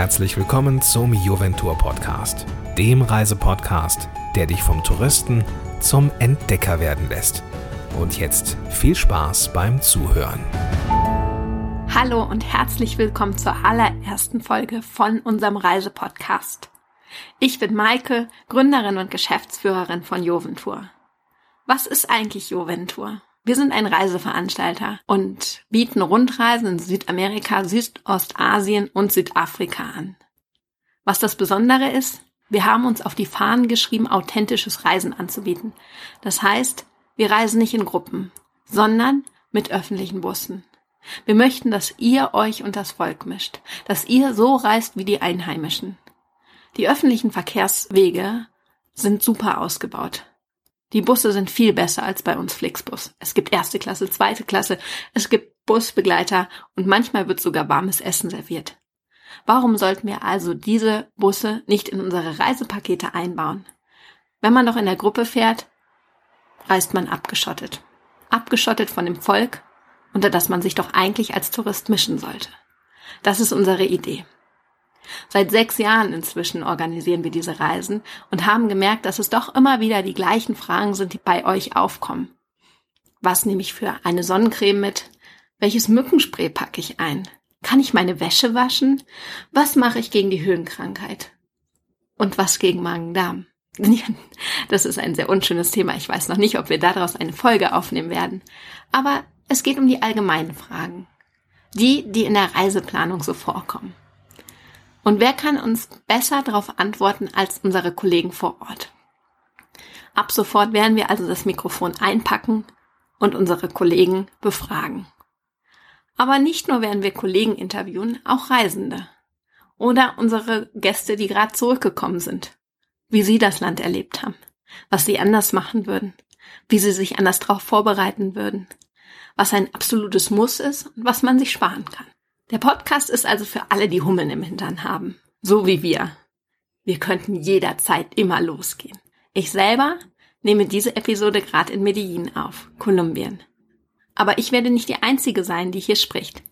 herzlich willkommen zum Juventur Podcast, dem Reisepodcast, der dich vom Touristen zum Entdecker werden lässt. Und jetzt viel Spaß beim Zuhören. Hallo und herzlich willkommen zur allerersten Folge von unserem Reisepodcast. Ich bin Maike, Gründerin und Geschäftsführerin von Joventur. Was ist eigentlich Joventur? Wir sind ein Reiseveranstalter und bieten Rundreisen in Südamerika, Südostasien und Südafrika an. Was das Besondere ist, wir haben uns auf die Fahnen geschrieben, authentisches Reisen anzubieten. Das heißt, wir reisen nicht in Gruppen, sondern mit öffentlichen Bussen. Wir möchten, dass ihr euch und das Volk mischt, dass ihr so reist wie die Einheimischen. Die öffentlichen Verkehrswege sind super ausgebaut. Die Busse sind viel besser als bei uns Flixbus. Es gibt erste Klasse, zweite Klasse, es gibt Busbegleiter und manchmal wird sogar warmes Essen serviert. Warum sollten wir also diese Busse nicht in unsere Reisepakete einbauen? Wenn man doch in der Gruppe fährt, reist man abgeschottet. Abgeschottet von dem Volk, unter das man sich doch eigentlich als Tourist mischen sollte. Das ist unsere Idee. Seit sechs Jahren inzwischen organisieren wir diese Reisen und haben gemerkt, dass es doch immer wieder die gleichen Fragen sind, die bei euch aufkommen. Was nehme ich für eine Sonnencreme mit? Welches Mückenspray packe ich ein? Kann ich meine Wäsche waschen? Was mache ich gegen die Höhenkrankheit? Und was gegen Magen-Darm? Das ist ein sehr unschönes Thema. Ich weiß noch nicht, ob wir daraus eine Folge aufnehmen werden. Aber es geht um die allgemeinen Fragen. Die, die in der Reiseplanung so vorkommen. Und wer kann uns besser darauf antworten als unsere Kollegen vor Ort? Ab sofort werden wir also das Mikrofon einpacken und unsere Kollegen befragen. Aber nicht nur werden wir Kollegen interviewen, auch Reisende. Oder unsere Gäste, die gerade zurückgekommen sind. Wie sie das Land erlebt haben. Was sie anders machen würden. Wie sie sich anders darauf vorbereiten würden. Was ein absolutes Muss ist und was man sich sparen kann. Der Podcast ist also für alle, die Hummeln im Hintern haben. So wie wir. Wir könnten jederzeit immer losgehen. Ich selber nehme diese Episode gerade in Medellin auf, Kolumbien. Aber ich werde nicht die Einzige sein, die hier spricht.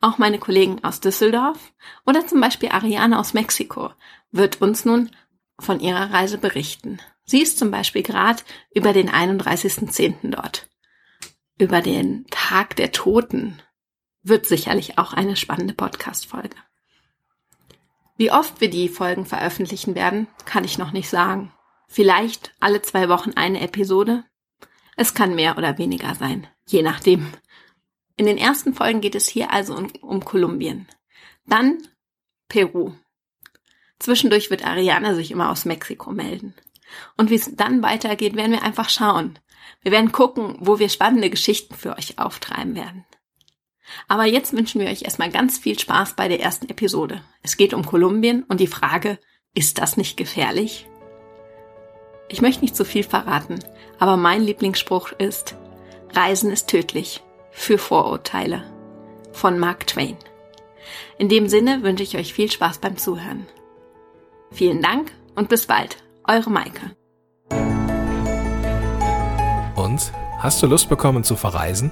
Auch meine Kollegen aus Düsseldorf oder zum Beispiel Ariane aus Mexiko wird uns nun von ihrer Reise berichten. Sie ist zum Beispiel gerade über den 31.10. dort. Über den Tag der Toten wird sicherlich auch eine spannende Podcast-Folge. Wie oft wir die Folgen veröffentlichen werden, kann ich noch nicht sagen. Vielleicht alle zwei Wochen eine Episode. Es kann mehr oder weniger sein, je nachdem. In den ersten Folgen geht es hier also um, um Kolumbien. Dann Peru. Zwischendurch wird Ariane sich immer aus Mexiko melden. Und wie es dann weitergeht, werden wir einfach schauen. Wir werden gucken, wo wir spannende Geschichten für euch auftreiben werden. Aber jetzt wünschen wir euch erstmal ganz viel Spaß bei der ersten Episode. Es geht um Kolumbien und die Frage, ist das nicht gefährlich? Ich möchte nicht zu viel verraten, aber mein Lieblingsspruch ist, Reisen ist tödlich für Vorurteile von Mark Twain. In dem Sinne wünsche ich euch viel Spaß beim Zuhören. Vielen Dank und bis bald. Eure Maike. Und hast du Lust bekommen zu verreisen?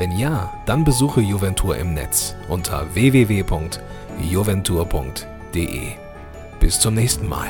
Wenn ja, dann besuche Juventur im Netz unter www.juventur.de. Bis zum nächsten Mal.